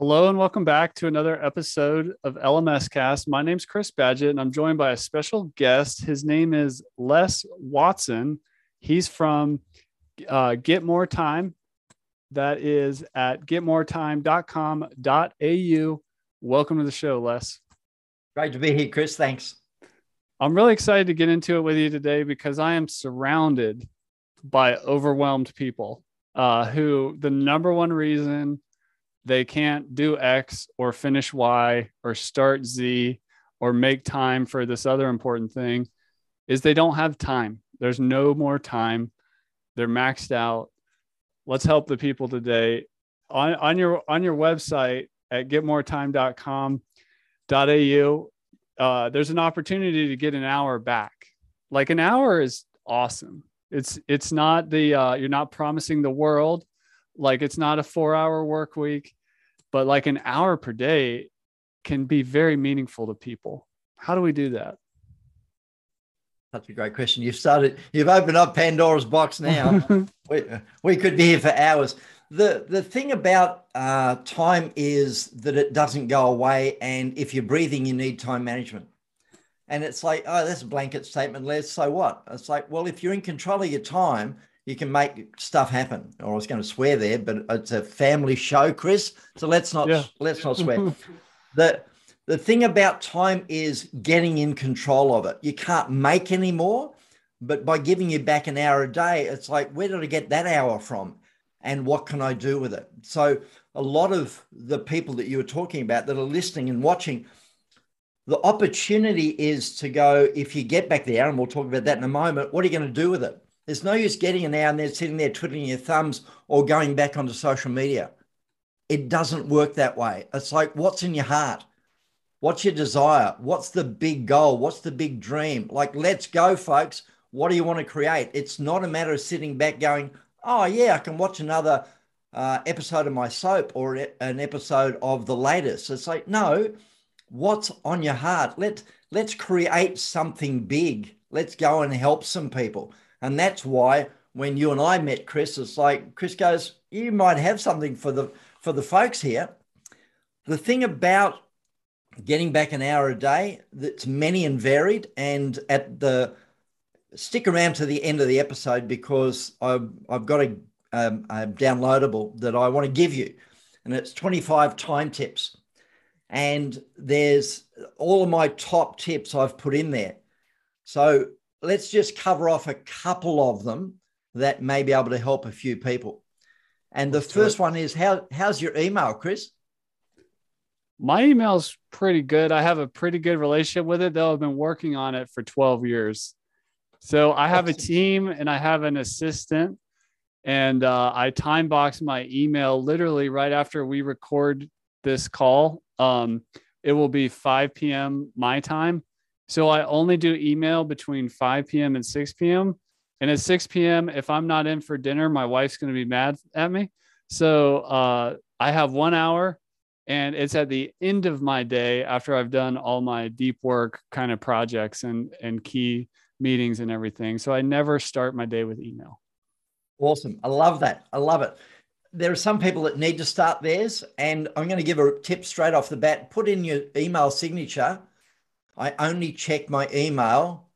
Hello and welcome back to another episode of LMS Cast. My name's Chris Badgett and I'm joined by a special guest. His name is Les Watson. He's from uh, Get More Time. That is at getmoretime.com.au. Welcome to the show, Les. Great to be here, Chris. Thanks. I'm really excited to get into it with you today because I am surrounded by overwhelmed people uh, who the number one reason they can't do X or finish Y or start Z or make time for this other important thing is they don't have time. There's no more time. They're maxed out. Let's help the people today. On, on your on your website at getmoretime.com.au, uh, there's an opportunity to get an hour back. Like an hour is awesome. It's it's not the uh, you're not promising the world like it's not a four hour work week, but like an hour per day can be very meaningful to people. How do we do that? That's a great question. You've started, you've opened up Pandora's box now. we, we could be here for hours. The, the thing about uh, time is that it doesn't go away. And if you're breathing, you need time management. And it's like, oh, that's a blanket statement, Les. So what? It's like, well, if you're in control of your time, you can make stuff happen. Or I was going to swear there, but it's a family show, Chris. So let's not yeah. let's not swear. the the thing about time is getting in control of it. You can't make any more, but by giving you back an hour a day, it's like where did I get that hour from, and what can I do with it? So a lot of the people that you were talking about that are listening and watching. The opportunity is to go, if you get back there, and we'll talk about that in a moment, what are you going to do with it? There's no use getting an hour and then sitting there twiddling your thumbs or going back onto social media. It doesn't work that way. It's like, what's in your heart? What's your desire? What's the big goal? What's the big dream? Like, let's go, folks. What do you want to create? It's not a matter of sitting back going, oh, yeah, I can watch another uh, episode of my soap or an episode of the latest. It's like, no, what's on your heart? Let, let's create something big. Let's go and help some people. And that's why when you and I met Chris, it's like Chris goes, you might have something for the for the folks here. The thing about getting back an hour a day that's many and varied, and at the stick around to the end of the episode because I've, I've got a, um, a downloadable that I want to give you, and it's 25 time tips. And there's all of my top tips I've put in there. So let's just cover off a couple of them that may be able to help a few people. And the first one is how how's your email, Chris? My email's pretty good. I have a pretty good relationship with it, though I've been working on it for 12 years. So I have a team and I have an assistant, and uh, I time box my email literally right after we record this call. Um, it will be 5 p.m. my time. So I only do email between 5 p.m. and 6 p.m. And at 6 p.m., if I'm not in for dinner, my wife's going to be mad at me. So uh, I have one hour, and it's at the end of my day after I've done all my deep work kind of projects and and key meetings and everything. So I never start my day with email. Awesome. I love that. I love it. There are some people that need to start theirs, and I'm going to give a tip straight off the bat. Put in your email signature I only check my email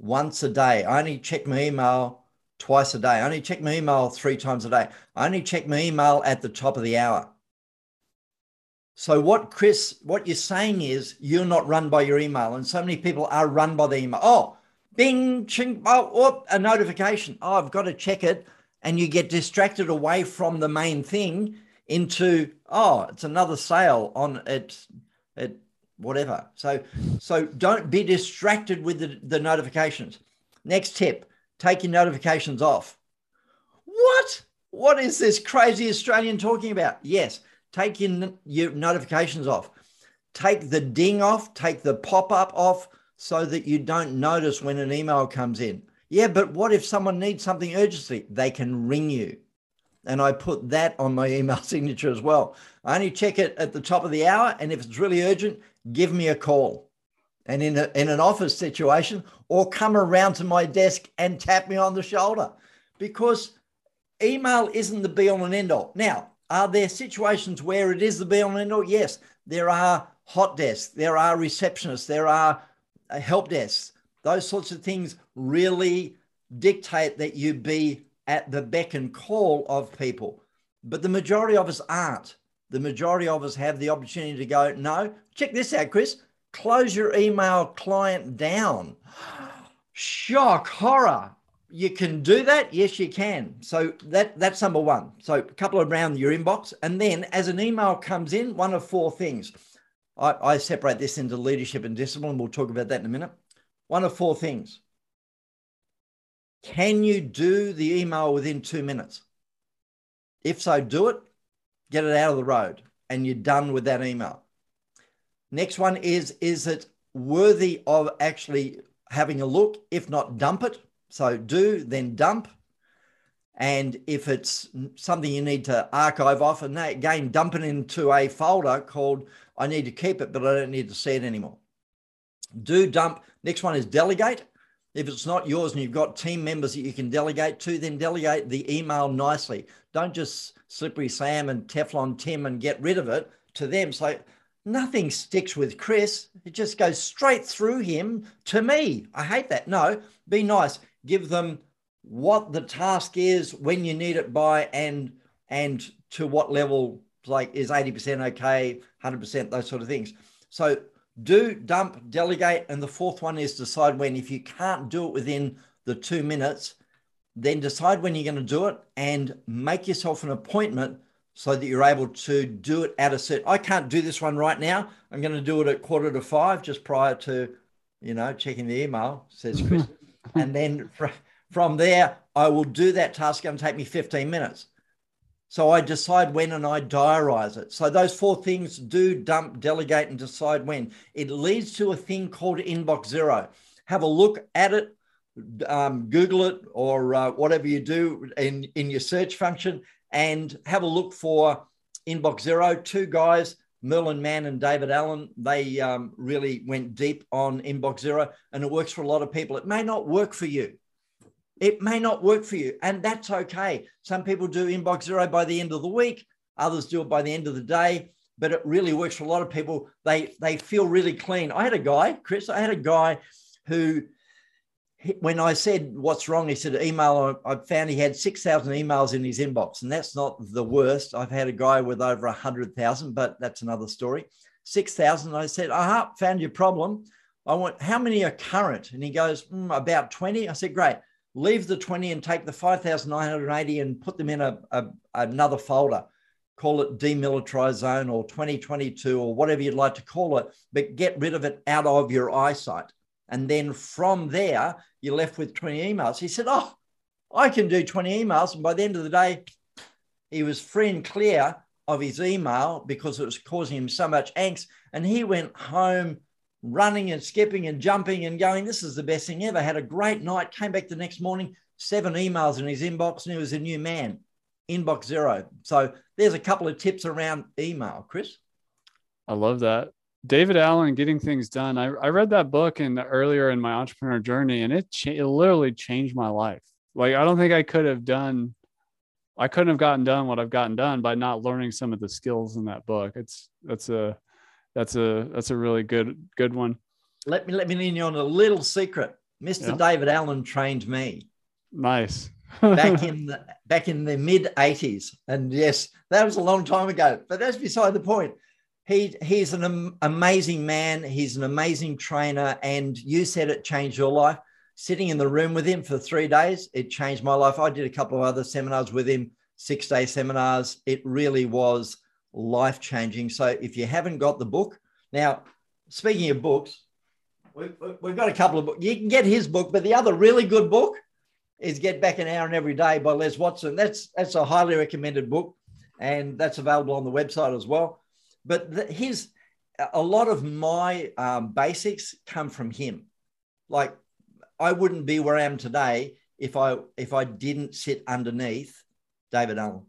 once a day. I only check my email twice a day. I only check my email three times a day. I only check my email at the top of the hour. So what Chris, what you're saying is you're not run by your email, and so many people are run by the email. Oh, bing, ching, oh, a notification. Oh, I've got to check it, and you get distracted away from the main thing into oh, it's another sale on it. It whatever. So, so don't be distracted with the, the notifications. Next tip: take your notifications off. What? What is this crazy Australian talking about? Yes, take your, your notifications off. Take the ding off. Take the pop up off. so that you don't notice when an email comes in. Yeah, but what if someone needs something urgently? They can ring you. And I put that on my email signature as well. I only check it at the top of the hour. And if it's really urgent, give me a call. And in, a, in an office situation, or come around to my desk and tap me on the shoulder because email isn't the be all and end all. Now, are there situations where it is the be all and end all? Yes, there are hot desks, there are receptionists, there are uh, help desks. Those sorts of things really dictate that you be at the beck and call of people. But the majority of us aren't. The majority of us have the opportunity to go, no, check this out, Chris. Close your email client down. Shock, horror. You can do that? Yes, you can. So that that's number one. So a couple around your inbox. And then as an email comes in, one of four things. I, I separate this into leadership and discipline. We'll talk about that in a minute. One of four things. Can you do the email within two minutes? If so, do it, get it out of the road, and you're done with that email. Next one is Is it worthy of actually having a look? If not, dump it. So do, then dump. And if it's something you need to archive off, and again, dump it into a folder called I need to keep it, but I don't need to see it anymore. Do dump. Next one is delegate. If it's not yours and you've got team members that you can delegate to, then delegate the email nicely. Don't just slippery Sam and Teflon Tim and get rid of it to them. So nothing sticks with Chris. It just goes straight through him to me. I hate that. No, be nice. Give them what the task is, when you need it by, and and to what level. Like is eighty percent okay, hundred percent, those sort of things. So do, dump, delegate. And the fourth one is decide when. If you can't do it within the two minutes, then decide when you're going to do it and make yourself an appointment so that you're able to do it at a set. I can't do this one right now. I'm going to do it at quarter to five, just prior to, you know, checking the email, says Chris. and then fr- from there, I will do that task. It's going to take me 15 minutes. So I decide when and I diarize it. So those four things do dump, delegate, and decide when. It leads to a thing called Inbox Zero. Have a look at it, um, Google it, or uh, whatever you do in, in your search function, and have a look for Inbox Zero. Two guys, Merlin Mann and David Allen, they um, really went deep on Inbox Zero, and it works for a lot of people. It may not work for you. It may not work for you, and that's okay. Some people do inbox zero by the end of the week, others do it by the end of the day, but it really works for a lot of people. They they feel really clean. I had a guy, Chris, I had a guy who when I said what's wrong, he said email. I found he had six thousand emails in his inbox, and that's not the worst. I've had a guy with over a hundred thousand, but that's another story. Six thousand. I said, aha, found your problem. I want how many are current? And he goes, mm, about twenty. I said, great leave the 20 and take the 5,980 and put them in a, a, another folder. Call it demilitarized zone or 2022 or whatever you'd like to call it, but get rid of it out of your eyesight. And then from there, you're left with 20 emails. He said, Oh, I can do 20 emails. And by the end of the day, he was free and clear of his email because it was causing him so much angst. And he went home running and skipping and jumping and going, This is the best thing ever. Had a great night, came back the next morning, seven emails in his inbox, and he was a new man. Inbox zero. So there's a couple of tips around email, Chris. I love that. David Allen, Getting Things Done. I, I read that book in the, earlier in my entrepreneur journey, and it, cha- it literally changed my life. Like, I don't think I could have done, I couldn't have gotten done what I've gotten done by not learning some of the skills in that book. It's, that's a, that's a that's a really good good one. Let me let me lean you on a little secret. Mr. Yeah. David Allen trained me. Nice. back in the back in the mid 80s. And yes, that was a long time ago, but that's beside the point. He he's an am- amazing man, he's an amazing trainer and you said it changed your life. Sitting in the room with him for 3 days, it changed my life. I did a couple of other seminars with him, 6-day seminars. It really was life changing. So if you haven't got the book, now speaking of books, we, have got a couple of books. You can get his book, but the other really good book is Get Back an Hour in Every Day by Les Watson. That's that's a highly recommended book, and that's available on the website as well. But the, his a lot of my um, basics come from him. like I wouldn't be where I am today if I if I didn't sit underneath David Allen.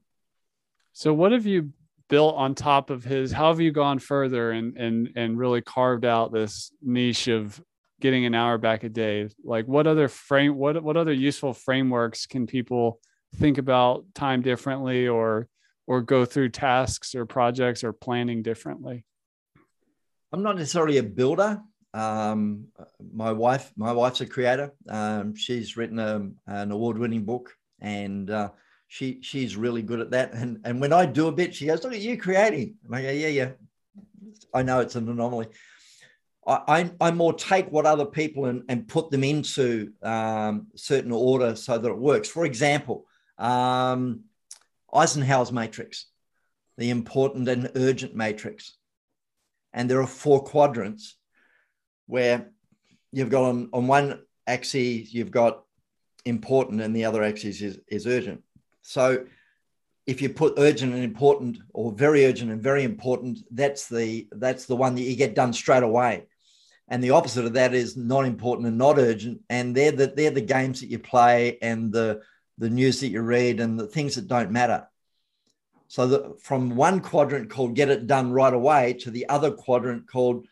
So what have you built on top of his? How have you gone further and and and really carved out this niche of getting an hour back a day? Like what other frame what what other useful frameworks can people think about time differently or or go through tasks or projects or planning differently? I'm not necessarily a builder. Um, my wife, my wife's a creator. Um, she's written a, an award-winning book, and uh, she she's really good at that. And and when I do a bit, she goes, "Look at you creating." And I go, "Yeah, yeah." I know it's an anomaly. I, I, I more take what other people and, and put them into um, certain order so that it works. For example, um, Eisenhower's matrix, the important and urgent matrix. And there are four quadrants where you've got on, on one axis, you've got important, and the other axis is, is urgent. So if you put urgent and important or very urgent and very important, that's the that's the one that you get done straight away. And the opposite of that is not important and not urgent. And they're the they're the games that you play and the the news that you read and the things that don't matter. So that from one quadrant called get it done right away to the other quadrant called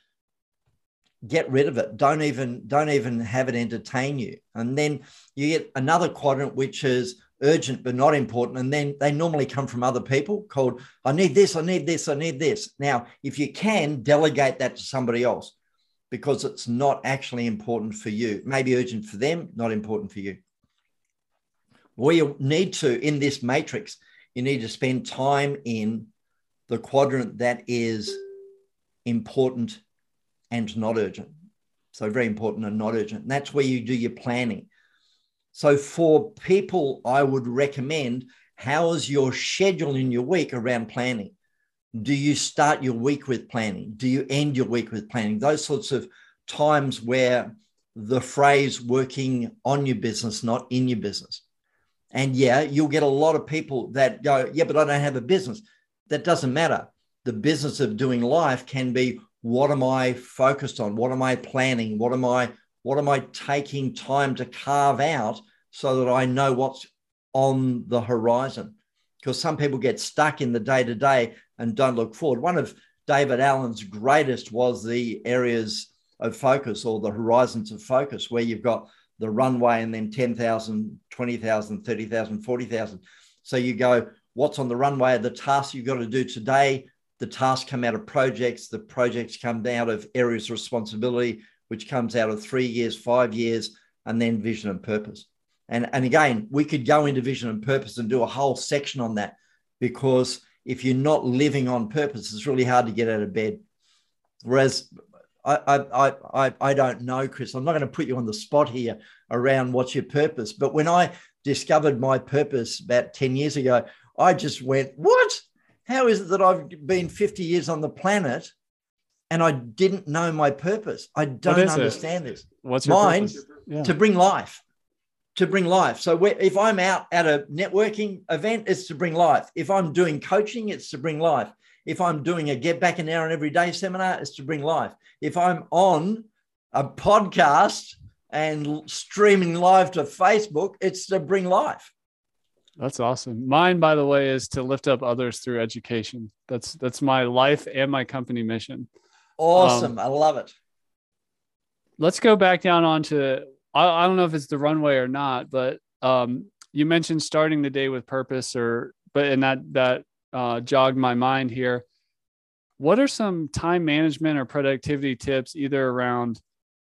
get rid of it. Don't even don't even have it entertain you. And then you get another quadrant which is urgent but not important. And then they normally come from other people called, I need this, I need this, I need this. Now, if you can, delegate that to somebody else because it's not actually important for you. Maybe urgent for them, not important for you. You need to, in this matrix, you need to spend time in the quadrant that is important and not urgent. So, very important and not urgent. And that's where you do your planning. So, for people, I would recommend how is your schedule in your week around planning? Do you start your week with planning? Do you end your week with planning? Those sorts of times where the phrase working on your business, not in your business. And yeah, you'll get a lot of people that go, yeah, but I don't have a business. That doesn't matter. The business of doing life can be what am I focused on? What am I planning? What am I what am I taking time to carve out so that I know what's on the horizon? Because some people get stuck in the day to day and don't look forward. One of David Allen's greatest was the areas of focus or the horizons of focus, where you've got the runway and then 10,000, 20,000, 30,000, 40,000. So you go, what's on the runway? The tasks you've got to do today. The tasks come out of projects. The projects come out of areas of responsibility which comes out of three years, five years, and then vision and purpose. And, and again, we could go into vision and purpose and do a whole section on that because if you're not living on purpose, it's really hard to get out of bed. Whereas I, I, I, I don't know, Chris, I'm not going to put you on the spot here around what's your purpose. But when I discovered my purpose about 10 years ago, I just went, What? How is it that I've been 50 years on the planet and I didn't know my purpose. I don't understand it? this. What's mine? Yeah. To bring life, to bring life. So if I'm out at a networking event, it's to bring life. If I'm doing coaching, it's to bring life. If I'm doing a get back an hour and every day seminar, it's to bring life. If I'm on a podcast and streaming live to Facebook, it's to bring life. That's awesome. Mine, by the way, is to lift up others through education. That's that's my life and my company mission. Awesome. Um, I love it. Let's go back down onto, I, I don't know if it's the runway or not, but um, you mentioned starting the day with purpose or, but, and that, that uh, jogged my mind here. What are some time management or productivity tips either around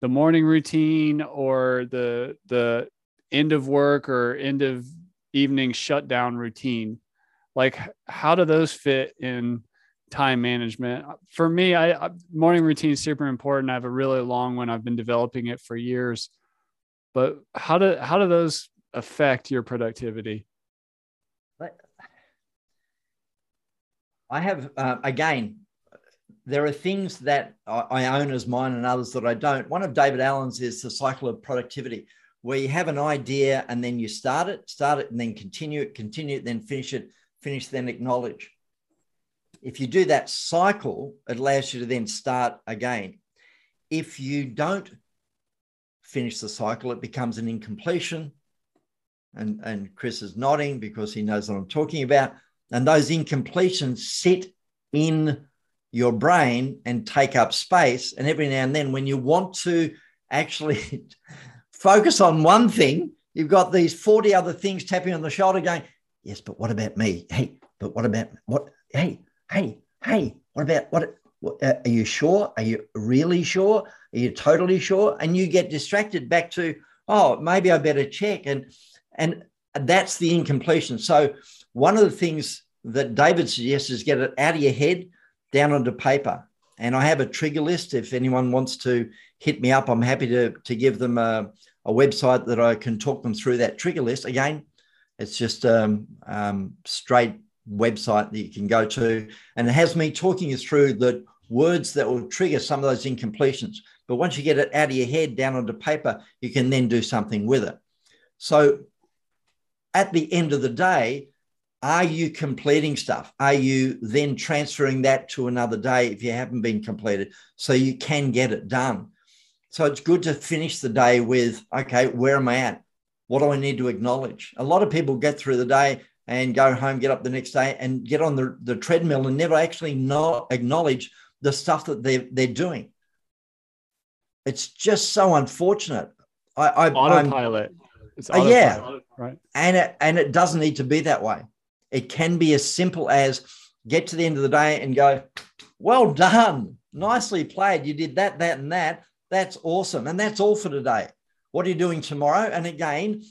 the morning routine or the, the end of work or end of evening shutdown routine? Like how do those fit in time management. For me, I, morning routine is super important. I have a really long one. I've been developing it for years. But how do how do those affect your productivity? I have uh, again. There are things that I own as mine and others that I don't. One of David Allen's is the cycle of productivity, where you have an idea and then you start it, start it, and then continue it, continue it, then finish it, finish, then acknowledge if you do that cycle, it allows you to then start again. If you don't finish the cycle, it becomes an incompletion. And, and Chris is nodding because he knows what I'm talking about. And those incompletions sit in your brain and take up space. And every now and then, when you want to actually focus on one thing, you've got these 40 other things tapping on the shoulder going, Yes, but what about me? Hey, but what about what? Hey, hey, hey, what about what? uh, are you sure? Are you really sure? Are you totally sure? And you get distracted back to, oh, maybe I better check. And and that's the incompletion. So one of the things that David suggests is get it out of your head down onto paper. And I have a trigger list. If anyone wants to hit me up, I'm happy to, to give them a, a website that I can talk them through that trigger list. Again, it's just a um, um, straight website that you can go to. And it has me talking you through the words that will trigger some of those incompletions. But once you get it out of your head down onto paper, you can then do something with it. So at the end of the day, are you completing stuff? Are you then transferring that to another day if you haven't been completed so you can get it done? So it's good to finish the day with, okay, where am I at? What do I need to acknowledge? A lot of people get through the day and go home, get up the next day and get on the, the treadmill and never actually know, acknowledge the stuff that they're, they're doing. It's just so unfortunate. I, I autopilot. I'm, it's autopilot, uh, yeah, right. And it, and it doesn't need to be that way. It can be as simple as get to the end of the day and go, well done, nicely played. You did that, that, and that. That's awesome. And that's all for today. What are you doing tomorrow? And again,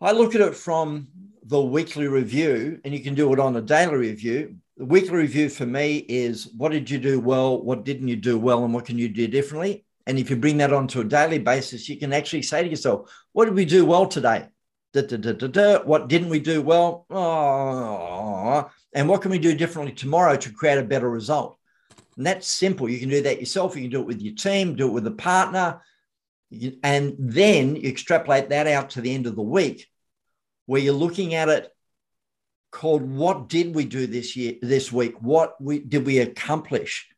I look at it from the weekly review, and you can do it on a daily review. The weekly review for me is what did you do well? What didn't you do well? And what can you do differently? And if you bring that onto a daily basis, you can actually say to yourself, what did we do well today? Da, da, da. What didn't we do well? Oh, and what can we do differently tomorrow to create a better result? And that's simple. You can do that yourself. You can do it with your team, do it with a partner. And then you extrapolate that out to the end of the week where you're looking at it called what did we do this year this week what we did we accomplish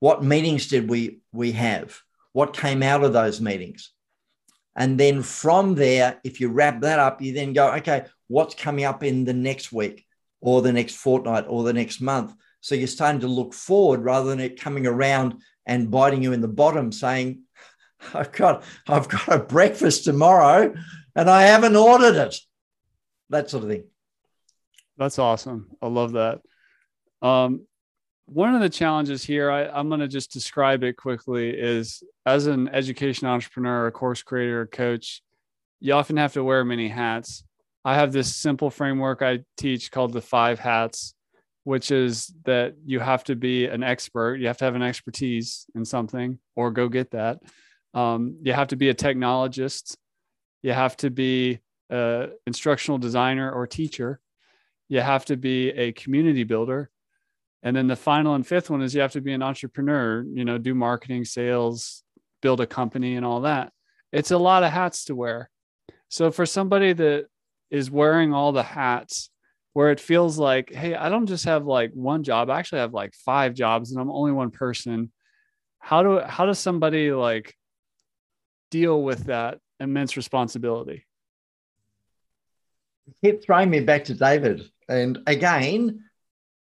what meetings did we we have what came out of those meetings and then from there, if you wrap that up, you then go, okay, what's coming up in the next week or the next fortnight or the next month? So you're starting to look forward rather than it coming around and biting you in the bottom saying, I've got, I've got a breakfast tomorrow and I haven't ordered it. That sort of thing. That's awesome. I love that. Um, one of the challenges here, I, I'm going to just describe it quickly, is as an education entrepreneur, a course creator, a coach, you often have to wear many hats. I have this simple framework I teach called the five hats, which is that you have to be an expert. You have to have an expertise in something or go get that. Um, you have to be a technologist. You have to be an instructional designer or teacher. You have to be a community builder and then the final and fifth one is you have to be an entrepreneur, you know, do marketing, sales, build a company and all that. It's a lot of hats to wear. So for somebody that is wearing all the hats, where it feels like, hey, I don't just have like one job, I actually have like five jobs and I'm only one person. How do how does somebody like deal with that immense responsibility? Keep throwing me back to David. And again,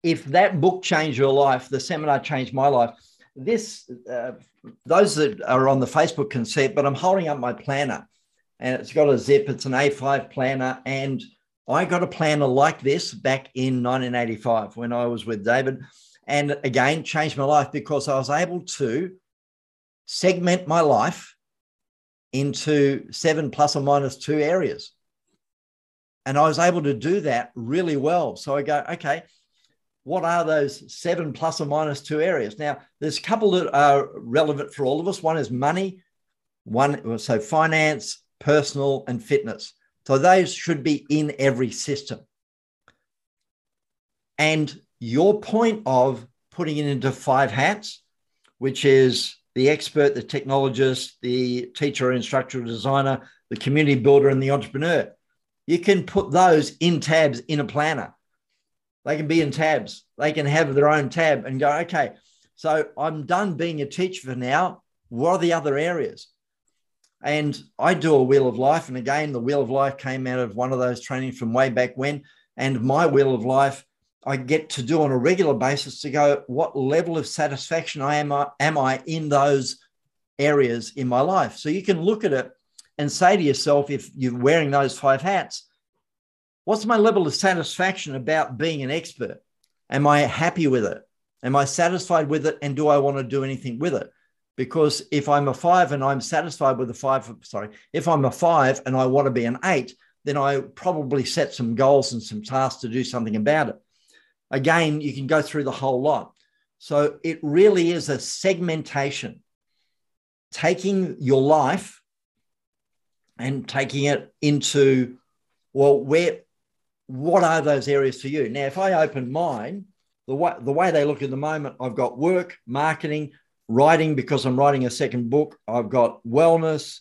if that book changed your life, the seminar changed my life. This, uh, those that are on the Facebook can see it, but I'm holding up my planner and it's got a zip. It's an A5 planner. And I got a planner like this back in 1985 when I was with David. And again, changed my life because I was able to segment my life into seven plus or minus two areas. And I was able to do that really well. So I go, okay, what are those seven plus or minus two areas? Now, there's a couple that are relevant for all of us. One is money, one so finance, personal, and fitness. So those should be in every system. And your point of putting it into five hats, which is the expert, the technologist, the teacher, instructor, designer, the community builder, and the entrepreneur. You can put those in tabs in a planner. They can be in tabs. They can have their own tab and go, okay, so I'm done being a teacher for now. What are the other areas? And I do a wheel of life. And again, the wheel of life came out of one of those trainings from way back when. And my wheel of life, I get to do on a regular basis to go, what level of satisfaction I am, uh, am I in those areas in my life? So you can look at it and say to yourself, if you're wearing those five hats, what's my level of satisfaction about being an expert? Am I happy with it? Am I satisfied with it? And do I want to do anything with it? Because if I'm a five and I'm satisfied with a five, sorry, if I'm a five and I want to be an eight, then I probably set some goals and some tasks to do something about it. Again, you can go through the whole lot. So it really is a segmentation, taking your life and taking it into, well, where, what are those areas for you? Now, if I open mine, the way, the way they look at the moment, I've got work, marketing, writing because I'm writing a second book. I've got wellness,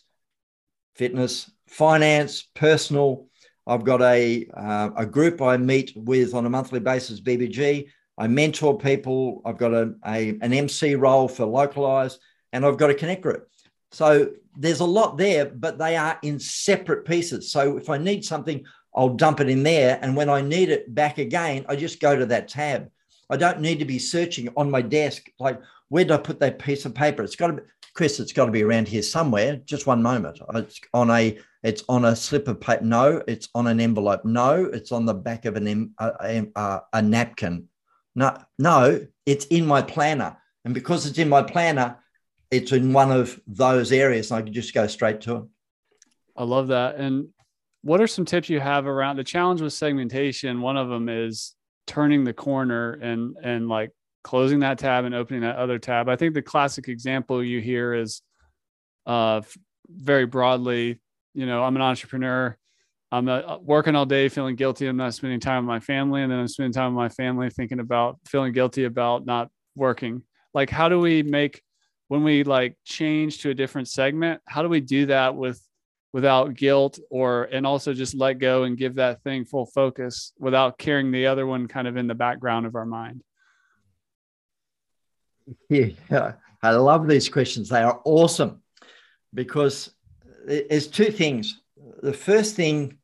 fitness, finance, personal. I've got a, uh, a group I meet with on a monthly basis, BBG. I mentor people. I've got a, a, an MC role for localized, and I've got a connect group. So there's a lot there, but they are in separate pieces. So if I need something, I'll dump it in there. And when I need it back again, I just go to that tab. I don't need to be searching on my desk, like, where did I put that piece of paper? It's got to be, Chris, it's got to be around here somewhere. Just one moment. Oh, it's on a, it's on a slip of paper. No, it's on an envelope. No, it's on the back of an a, a, a napkin. No, no, it's in my planner. And because it's in my planner, it's in one of those areas. And I can just go straight to it. I love that. And what are some tips you have around the challenge with segmentation? One of them is turning the corner and and like closing that tab and opening that other tab. I think the classic example you hear is uh, very broadly, you know, I'm an entrepreneur. I'm uh, working all day, feeling guilty. I'm not spending time with my family. And then I'm spending time with my family thinking about feeling guilty about not working. Like, how do we make, when we like change to a different segment, how do we do that with, without guilt or, and also just let go and give that thing full focus without carrying the other one kind of in the background of our mind? Yeah, I love these questions. They are awesome because there's two things. The first thing,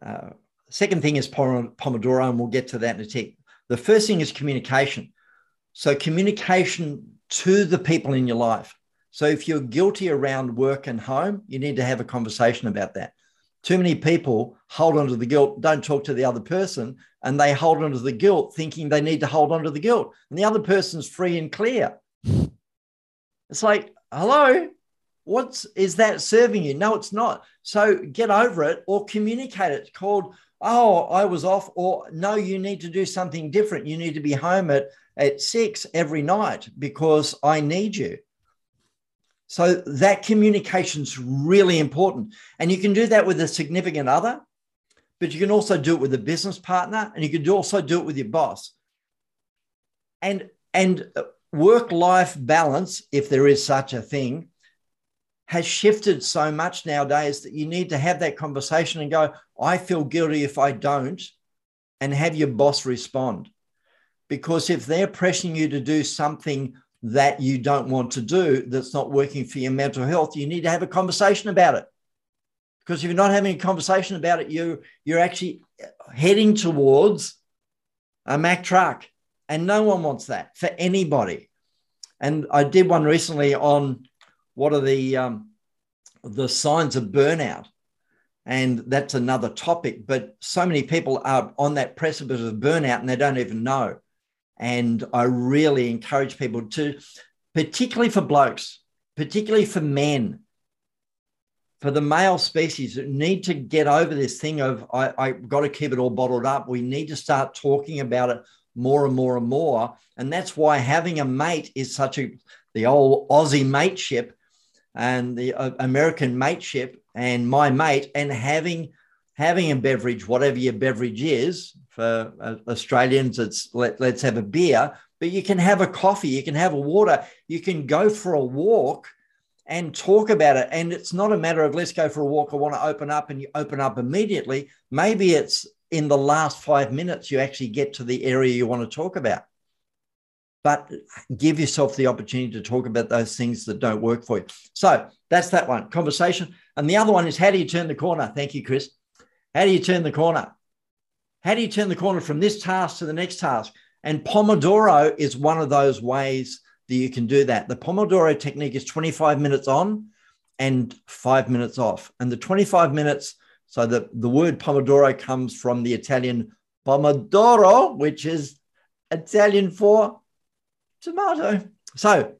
uh, second thing is Pomodoro, and we'll get to that in a tick. The first thing is communication. So, communication to the people in your life. So, if you're guilty around work and home, you need to have a conversation about that. Too many people hold on to the guilt, don't talk to the other person, and they hold on to the guilt thinking they need to hold on to the guilt. And the other person's free and clear. It's like, hello, what's is that serving you? No, it's not. So get over it or communicate it. It's called, oh, I was off, or no, you need to do something different. You need to be home at, at six every night because I need you. So that communication is really important. And you can do that with a significant other, but you can also do it with a business partner and you can also do it with your boss. And, and uh, work life balance, if there is such a thing, has shifted so much nowadays that you need to have that conversation and go, I feel guilty if I don't, and have your boss respond. Because if they're pressing you to do something that you don't want to do that's not working for your mental health, you need to have a conversation about it. Because if you're not having a conversation about it, you, you're actually heading towards a Mack truck. And no one wants that for anybody. And I did one recently on what are the um, the signs of burnout, and that's another topic. But so many people are on that precipice of burnout and they don't even know. And I really encourage people to, particularly for blokes, particularly for men, for the male species need to get over this thing of I, I got to keep it all bottled up. We need to start talking about it more and more and more. And that's why having a mate is such a the old Aussie mateship and the uh, American mateship and my mate and having having a beverage, whatever your beverage is. For uh, Australians, it's let, let's have a beer, but you can have a coffee, you can have a water, you can go for a walk and talk about it. And it's not a matter of let's go for a walk. I want to open up and you open up immediately. Maybe it's in the last five minutes you actually get to the area you want to talk about. but give yourself the opportunity to talk about those things that don't work for you. So that's that one conversation. And the other one is how do you turn the corner? Thank you, Chris. How do you turn the corner? How do you turn the corner from this task to the next task? And Pomodoro is one of those ways that you can do that. The Pomodoro technique is 25 minutes on and five minutes off. And the 25 minutes, so the, the word Pomodoro comes from the Italian Pomodoro, which is Italian for tomato. So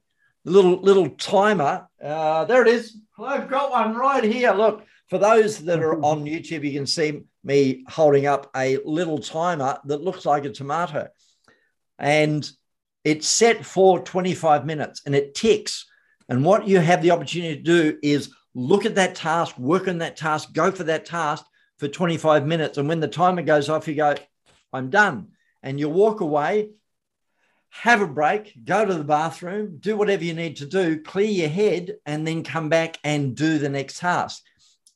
the little little timer, uh, there it is. I've got one right here. Look, for those that are mm-hmm. on YouTube, you can see me holding up a little timer that looks like a tomato. And it's set for 25 minutes and it ticks. And what you have the opportunity to do is look at that task, work on that task, go for that task for 25 minutes. And when the timer goes off, you go, I'm done. And you walk away, have a break, go to the bathroom, do whatever you need to do, clear your head, and then come back and do the next task.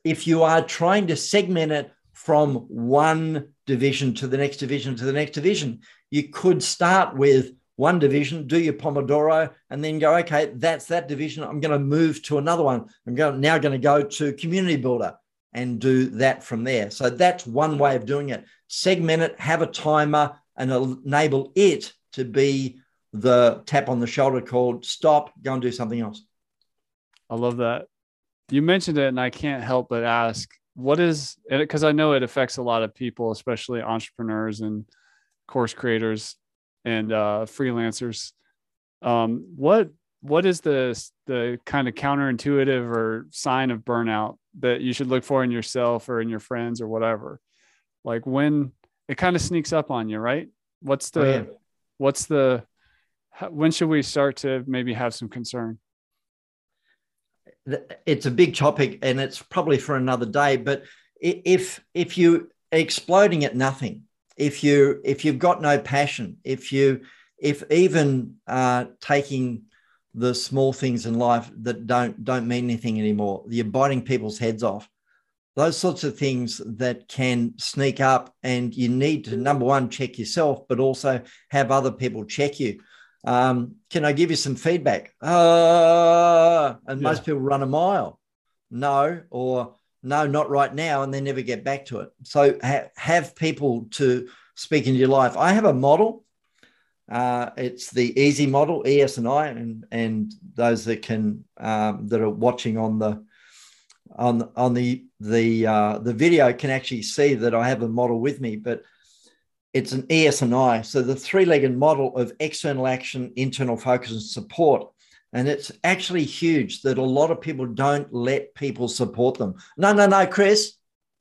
If you are trying to segment it from one division to the next division to the next division, you could start with one division, do your Pomodoro, and then go, okay, that's that division. I'm going to move to another one. I'm going, now going to go to Community Builder and do that from there. So that's one way of doing it. Segment it, have a timer, and enable it to be the tap on the shoulder called stop, go and do something else. I love that. You mentioned it, and I can't help but ask what is it because I know it affects a lot of people, especially entrepreneurs and course creators and uh, freelancers. Um, what what is the the kind of counterintuitive or sign of burnout that you should look for in yourself or in your friends or whatever? Like when it kind of sneaks up on you, right? What's the oh, yeah. what's the when should we start to maybe have some concern? It's a big topic, and it's probably for another day. But if if you exploding at nothing, if you if you've got no passion, if you if even uh, taking the small things in life that don't don't mean anything anymore, you're biting people's heads off. Those sorts of things that can sneak up, and you need to number one check yourself, but also have other people check you. Um, can I give you some feedback? Uh, and yeah. most people run a mile. No, or no, not right now, and they never get back to it. So ha- have people to speak into your life. I have a model. Uh, it's the easy model, ES and I, and and those that can um, that are watching on the on on the the uh, the video can actually see that I have a model with me, but it's an ESNI. So the three-legged model of external action, internal focus, and support. And it's actually huge that a lot of people don't let people support them. No, no, no, Chris,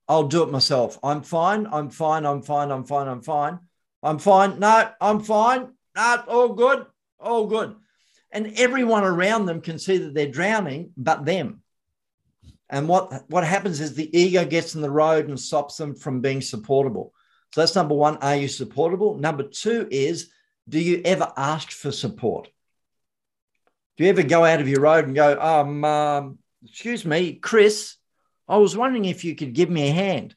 I'll do it myself. I'm fine. I'm fine. I'm fine. I'm fine. I'm fine. I'm fine. No, I'm fine. No, all good. All good. And everyone around them can see that they're drowning, but them. And what, what happens is the ego gets in the road and stops them from being supportable. So that's number one. Are you supportable? Number two is, do you ever ask for support? Do you ever go out of your road and go, um, um, excuse me, Chris, I was wondering if you could give me a hand.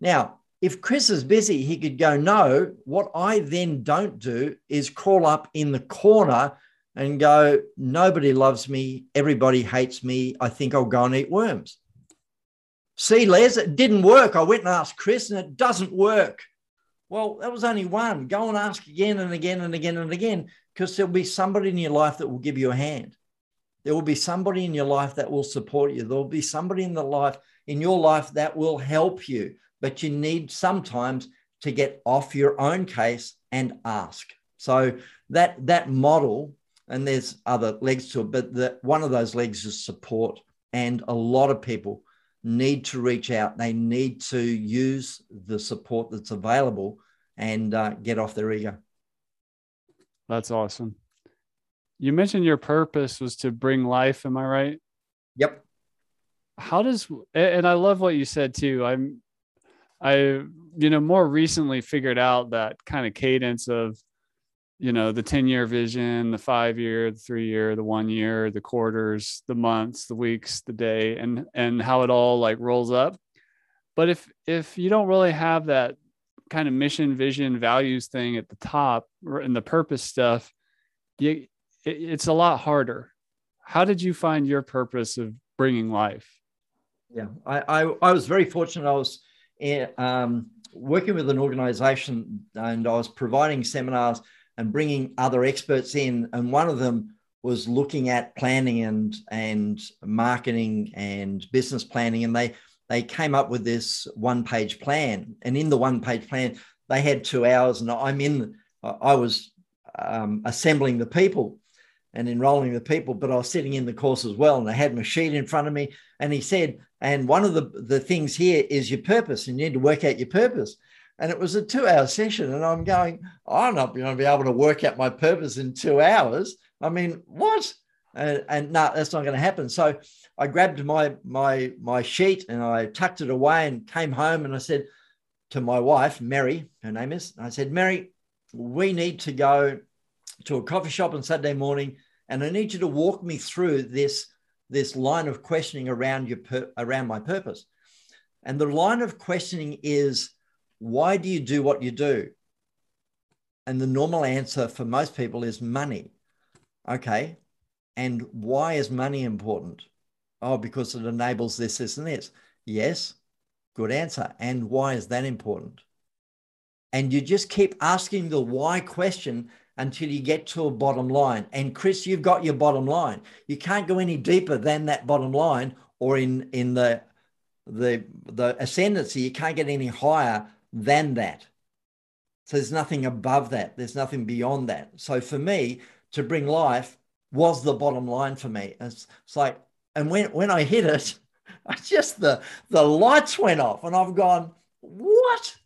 Now, if Chris is busy, he could go, no. What I then don't do is crawl up in the corner and go, nobody loves me. Everybody hates me. I think I'll go and eat worms. See, Les, it didn't work. I went and asked Chris and it doesn't work. Well, that was only one. Go and ask again and again and again and again because there'll be somebody in your life that will give you a hand. There will be somebody in your life that will support you. There will be somebody in the life in your life that will help you, but you need sometimes to get off your own case and ask. So that that model, and there's other legs to it, but the, one of those legs is support. And a lot of people need to reach out. They need to use the support that's available and uh, get off their ego. That's awesome. You mentioned your purpose was to bring life. Am I right? Yep. How does and I love what you said too. I'm I you know more recently figured out that kind of cadence of you know the 10 year vision the five year the three year the one year the quarters the months the weeks the day and and how it all like rolls up but if if you don't really have that kind of mission, vision, values thing at the top and the purpose stuff, you, it, it's a lot harder. How did you find your purpose of bringing life? Yeah, I, I, I was very fortunate. I was in, um, working with an organization and I was providing seminars and bringing other experts in. And one of them was looking at planning and and marketing and business planning, and they they came up with this one page plan. And in the one page plan, they had two hours, and I'm in. I was um, assembling the people and enrolling the people, but I was sitting in the course as well, and I had my sheet in front of me. And he said, and one of the the things here is your purpose, and you need to work out your purpose. And it was a two hour session. And I'm going, I'm not going to be able to work out my purpose in two hours. I mean, what? And, and no, that's not going to happen. So I grabbed my my my sheet and I tucked it away and came home and I said to my wife, Mary, her name is, I said, Mary, we need to go to a coffee shop on Saturday morning, and I need you to walk me through this this line of questioning around your around my purpose. And the line of questioning is, why do you do what you do? And the normal answer for most people is money. Okay. And why is money important? Oh, because it enables this, this, and this. Yes. Good answer. And why is that important? And you just keep asking the why question until you get to a bottom line. And Chris, you've got your bottom line. You can't go any deeper than that bottom line or in, in the, the, the ascendancy, you can't get any higher than that. So there's nothing above that. There's nothing beyond that. So for me, to bring life was the bottom line for me. It's, it's like, and when when I hit it, I just the the lights went off, and I've gone, what?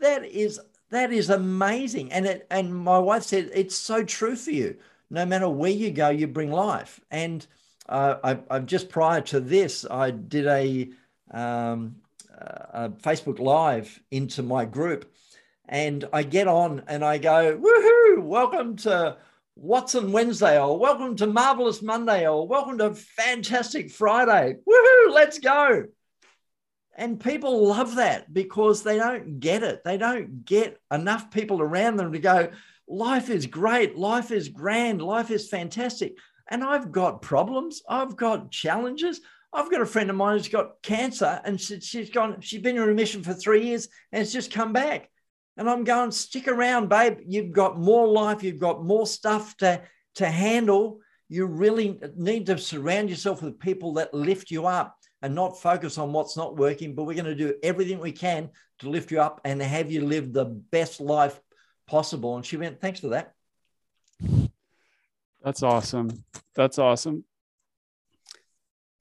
That is that is amazing. And it and my wife said it's so true for you. No matter where you go, you bring life. And uh, I, I just prior to this, I did a, um, a Facebook Live into my group, and I get on and I go, woohoo! Welcome to Watson Wednesday, or welcome to Marvelous Monday, or welcome to Fantastic Friday. Woohoo, let's go. And people love that because they don't get it. They don't get enough people around them to go, life is great, life is grand, life is fantastic. And I've got problems, I've got challenges. I've got a friend of mine who's got cancer and she's gone, she's been in remission for three years and it's just come back. And I'm going, stick around, babe. You've got more life, you've got more stuff to, to handle. You really need to surround yourself with people that lift you up and not focus on what's not working. But we're going to do everything we can to lift you up and have you live the best life possible. And she went, thanks for that. That's awesome. That's awesome.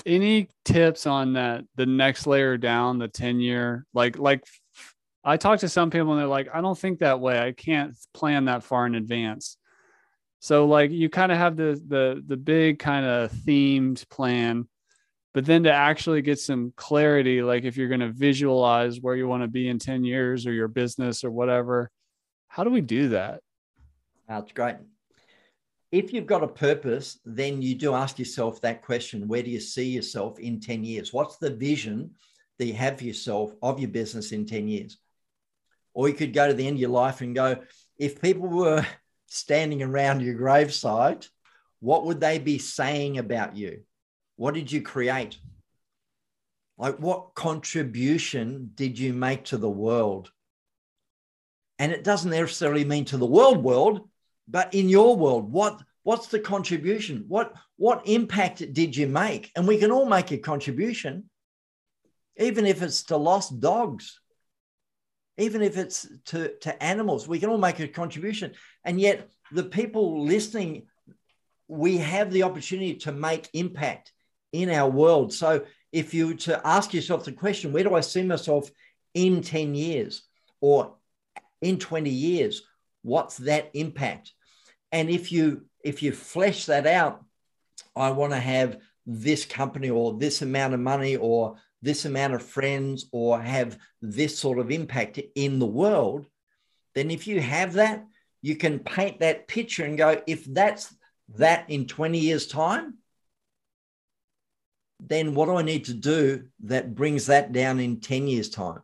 Any tips on that? The next layer down, the 10 year, like, like I talk to some people and they're like, I don't think that way. I can't plan that far in advance. So like you kind of have the the the big kind of themed plan, but then to actually get some clarity, like if you're going to visualize where you want to be in 10 years or your business or whatever, how do we do that? That's great. If you've got a purpose, then you do ask yourself that question where do you see yourself in 10 years? What's the vision that you have for yourself of your business in 10 years? Or you could go to the end of your life and go, if people were standing around your gravesite, what would they be saying about you? What did you create? Like, what contribution did you make to the world? And it doesn't necessarily mean to the world world, but in your world, what what's the contribution? What what impact did you make? And we can all make a contribution, even if it's to lost dogs even if it's to, to animals, we can all make a contribution. And yet, the people listening, we have the opportunity to make impact in our world. So, if you were to ask yourself the question, where do I see myself in 10 years or in 20 years? What's that impact? And if you if you flesh that out, I want to have this company or this amount of money or this amount of friends or have this sort of impact in the world, then if you have that, you can paint that picture and go, if that's that in 20 years' time, then what do I need to do that brings that down in 10 years' time?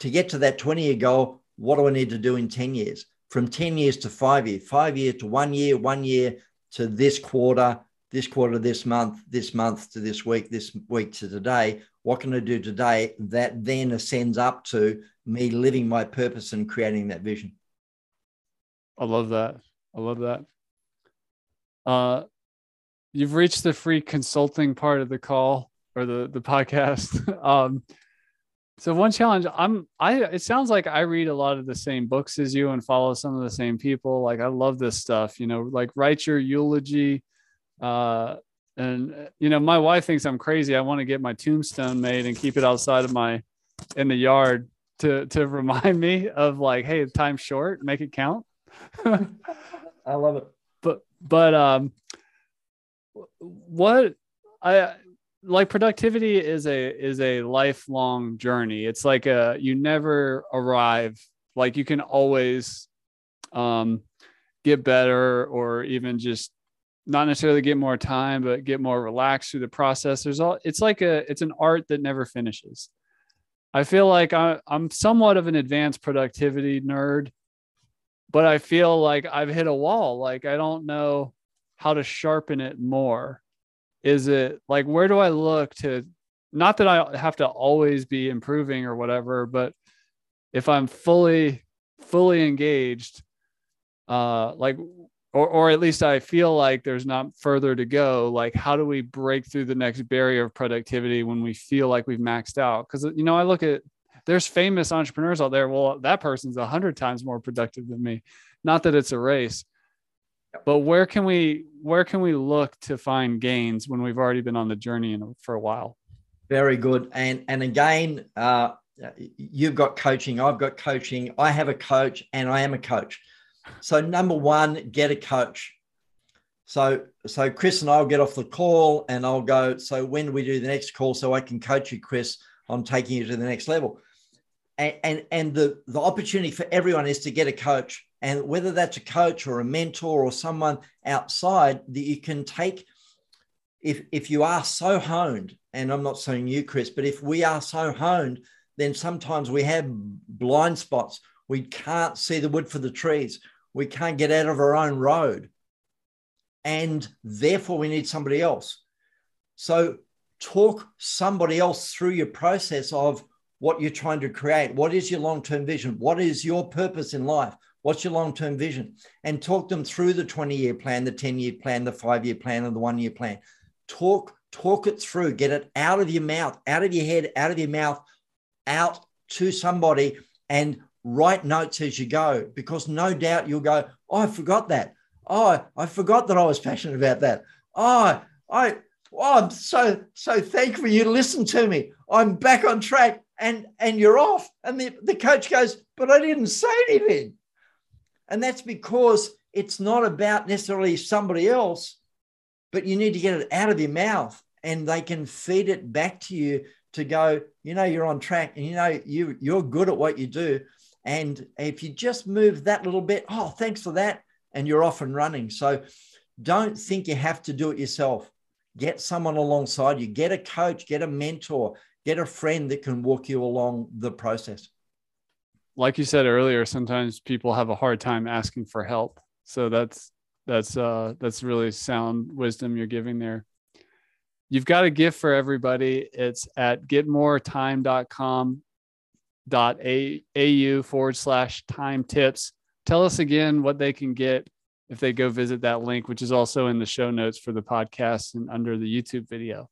To get to that 20 year goal, what do I need to do in 10 years? From 10 years to five year, five year to one year, one year to this quarter, this quarter, this month, this month to this week, this week to today. What can I do today that then ascends up to me living my purpose and creating that vision? I love that. I love that. Uh, you've reached the free consulting part of the call or the the podcast. um, so one challenge, I'm I. It sounds like I read a lot of the same books as you and follow some of the same people. Like I love this stuff. You know, like write your eulogy. Uh, and you know, my wife thinks I'm crazy. I want to get my tombstone made and keep it outside of my in the yard to to remind me of like, hey, time's short, make it count. I love it. But but um what I like productivity is a is a lifelong journey. It's like a you never arrive. Like you can always um get better or even just not necessarily get more time but get more relaxed through the process there's all it's like a it's an art that never finishes i feel like I, i'm somewhat of an advanced productivity nerd but i feel like i've hit a wall like i don't know how to sharpen it more is it like where do i look to not that i have to always be improving or whatever but if i'm fully fully engaged uh like or or at least i feel like there's not further to go like how do we break through the next barrier of productivity when we feel like we've maxed out? Because you know i look at there's famous entrepreneurs out there. Well that person's a hundred times more productive than me. Not that it's a race but where can we where can we look to find gains when we've already been on the journey for a while? Very good. And and again uh, you've got coaching i've got coaching i have a coach and i am a coach. So number one get a coach. So so chris and i'll get off the call and i'll go so when do we do the next call so i can coach you chris on taking you to the next level? And and, and the the opportunity for everyone is to get a coach and whether that's a coach or a mentor or someone outside that you can take if if you are so honed and i'm not saying you chris but if we are so honed then sometimes we have blind spots. We can't see the wood for the trees. We can't get out of our own road. And therefore we need somebody else. So talk somebody else through your process of what you're trying to create. What is your long-term vision? What is your purpose in life What's your long term vision? And talk them through the 20 year plan, the 10 year plan, the five year plan, and the one year plan. Talk, talk it through, get it out of your mouth, out of your head, out of your mouth, out to somebody, and write notes as you go because no doubt you'll go, Oh, I forgot that. Oh, I forgot that I was passionate about that. Oh, I, oh, I'm so, so thankful you listened to me. I'm back on track and, and you're off. And the, the coach goes, But I didn't say anything. And that's because it's not about necessarily somebody else, but you need to get it out of your mouth and they can feed it back to you to go, you know, you're on track and you know, you, you're good at what you do. And if you just move that little bit, oh, thanks for that. And you're off and running. So don't think you have to do it yourself. Get someone alongside you, get a coach, get a mentor, get a friend that can walk you along the process like you said earlier, sometimes people have a hard time asking for help. So that's that's uh that's really sound wisdom you're giving there. You've got a gift for everybody. It's at getmoretime.com dot au forward slash time tips. Tell us again what they can get if they go visit that link, which is also in the show notes for the podcast and under the YouTube video.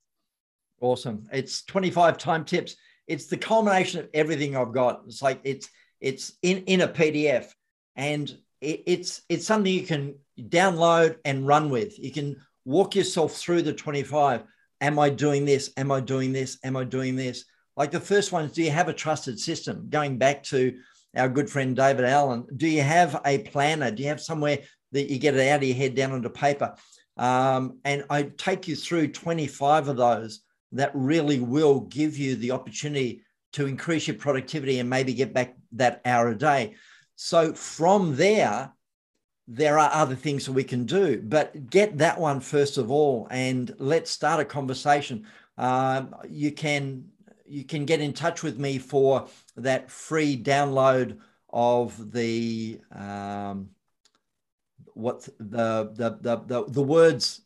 Awesome. It's 25 time tips. It's the culmination of everything I've got. It's like it's it's in, in a PDF and it, it's it's something you can download and run with. You can walk yourself through the 25. Am I doing this? Am I doing this? Am I doing this? Like the first one is do you have a trusted system? Going back to our good friend David Allen, do you have a planner? Do you have somewhere that you get it out of your head down onto paper? Um, and I take you through 25 of those that really will give you the opportunity to increase your productivity and maybe get back that hour a day. So from there, there are other things that we can do, but get that one first of all, and let's start a conversation. Um, you can you can get in touch with me for that free download of the um, what the the the the, the words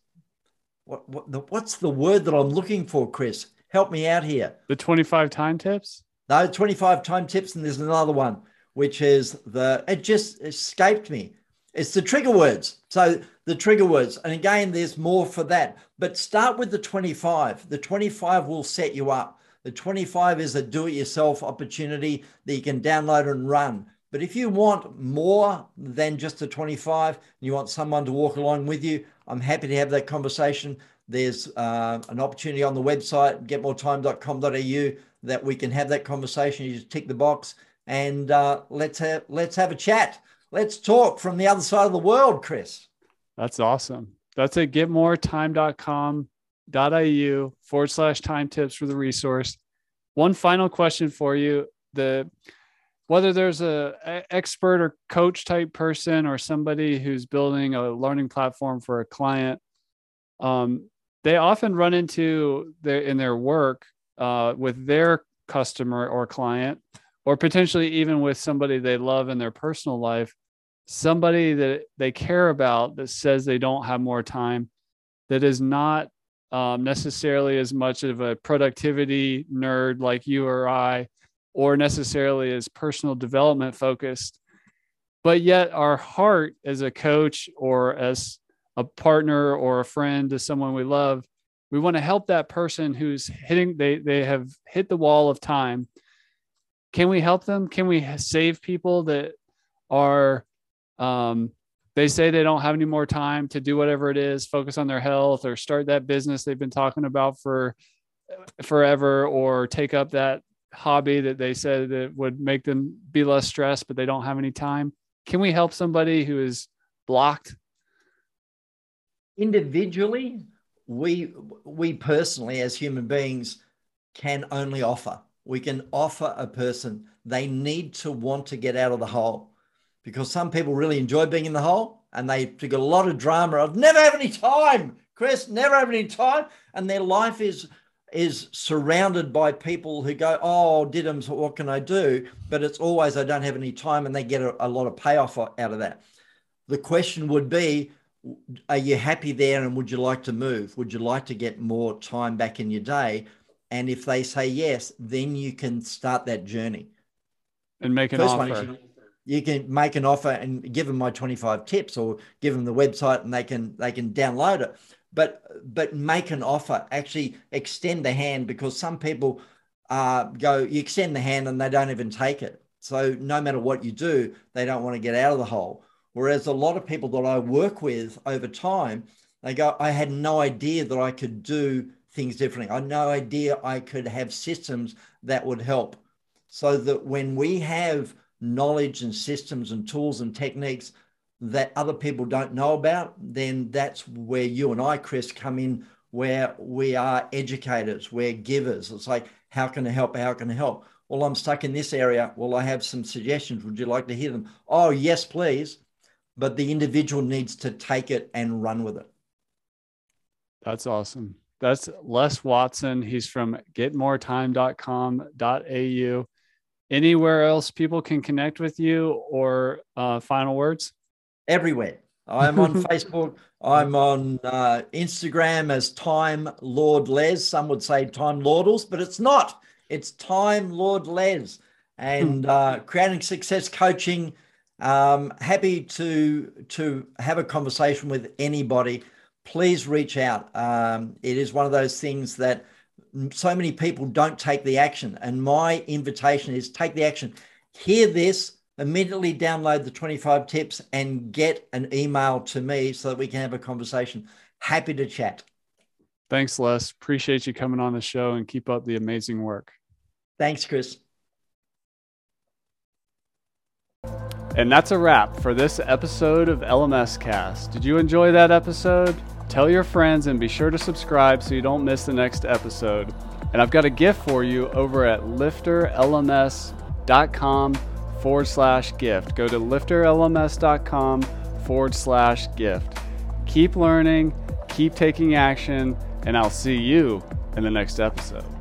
what, what the, what's the word that I'm looking for, Chris? Help me out here. The 25 time tips? No, 25 time tips, and there's another one, which is the it just escaped me. It's the trigger words. So the trigger words. And again, there's more for that. But start with the 25. The 25 will set you up. The 25 is a do it yourself opportunity that you can download and run. But if you want more than just a 25 and you want someone to walk along with you, I'm happy to have that conversation. There's uh, an opportunity on the website, getmoretime.com.au, that we can have that conversation. You just tick the box and uh, let's have let's have a chat. Let's talk from the other side of the world, Chris. That's awesome. That's at getmoretime.com.au forward slash time tips for the resource. One final question for you. The whether there's a, expert or coach type person or somebody who's building a learning platform for a client um, they often run into their in their work uh, with their customer or client or potentially even with somebody they love in their personal life somebody that they care about that says they don't have more time that is not um, necessarily as much of a productivity nerd like you or i or necessarily as personal development focused but yet our heart as a coach or as a partner or a friend to someone we love we want to help that person who's hitting they they have hit the wall of time can we help them can we save people that are um, they say they don't have any more time to do whatever it is focus on their health or start that business they've been talking about for forever or take up that hobby that they said that would make them be less stressed, but they don't have any time? Can we help somebody who is blocked? Individually, we we personally as human beings can only offer. We can offer a person they need to want to get out of the hole because some people really enjoy being in the hole and they got a lot of drama of never have any time, Chris, never have any time. And their life is is surrounded by people who go, Oh, Diddums, what can I do? But it's always, I don't have any time, and they get a, a lot of payoff out of that. The question would be, Are you happy there and would you like to move? Would you like to get more time back in your day? And if they say yes, then you can start that journey. And make an First offer. you can make an offer and give them my 25 tips or give them the website and they can they can download it but but make an offer actually extend the hand because some people uh, go you extend the hand and they don't even take it so no matter what you do they don't want to get out of the hole whereas a lot of people that i work with over time they go i had no idea that i could do things differently i had no idea i could have systems that would help so that when we have knowledge and systems and tools and techniques that other people don't know about, then that's where you and I, Chris, come in, where we are educators, we're givers. It's like, how can I help? How can I help? Well, I'm stuck in this area. Well, I have some suggestions. Would you like to hear them? Oh, yes, please. But the individual needs to take it and run with it. That's awesome. That's Les Watson. He's from getmoretime.com.au. Anywhere else people can connect with you or uh, final words? everywhere. I'm on Facebook. I'm on uh, Instagram as Time Lord Les. Some would say Time Lordles, but it's not. It's Time Lord Les. And uh, creating success coaching. Um, happy to to have a conversation with anybody. Please reach out. Um, it is one of those things that so many people don't take the action. And my invitation is take the action. Hear this immediately download the 25 tips and get an email to me so that we can have a conversation. Happy to chat. Thanks, Les. Appreciate you coming on the show and keep up the amazing work. Thanks, Chris. And that's a wrap for this episode of LMS Cast. Did you enjoy that episode? Tell your friends and be sure to subscribe so you don't miss the next episode. And I've got a gift for you over at lifterlms.com forward slash gift. Go to lifterlms.com forward slash gift. Keep learning, keep taking action, and I'll see you in the next episode.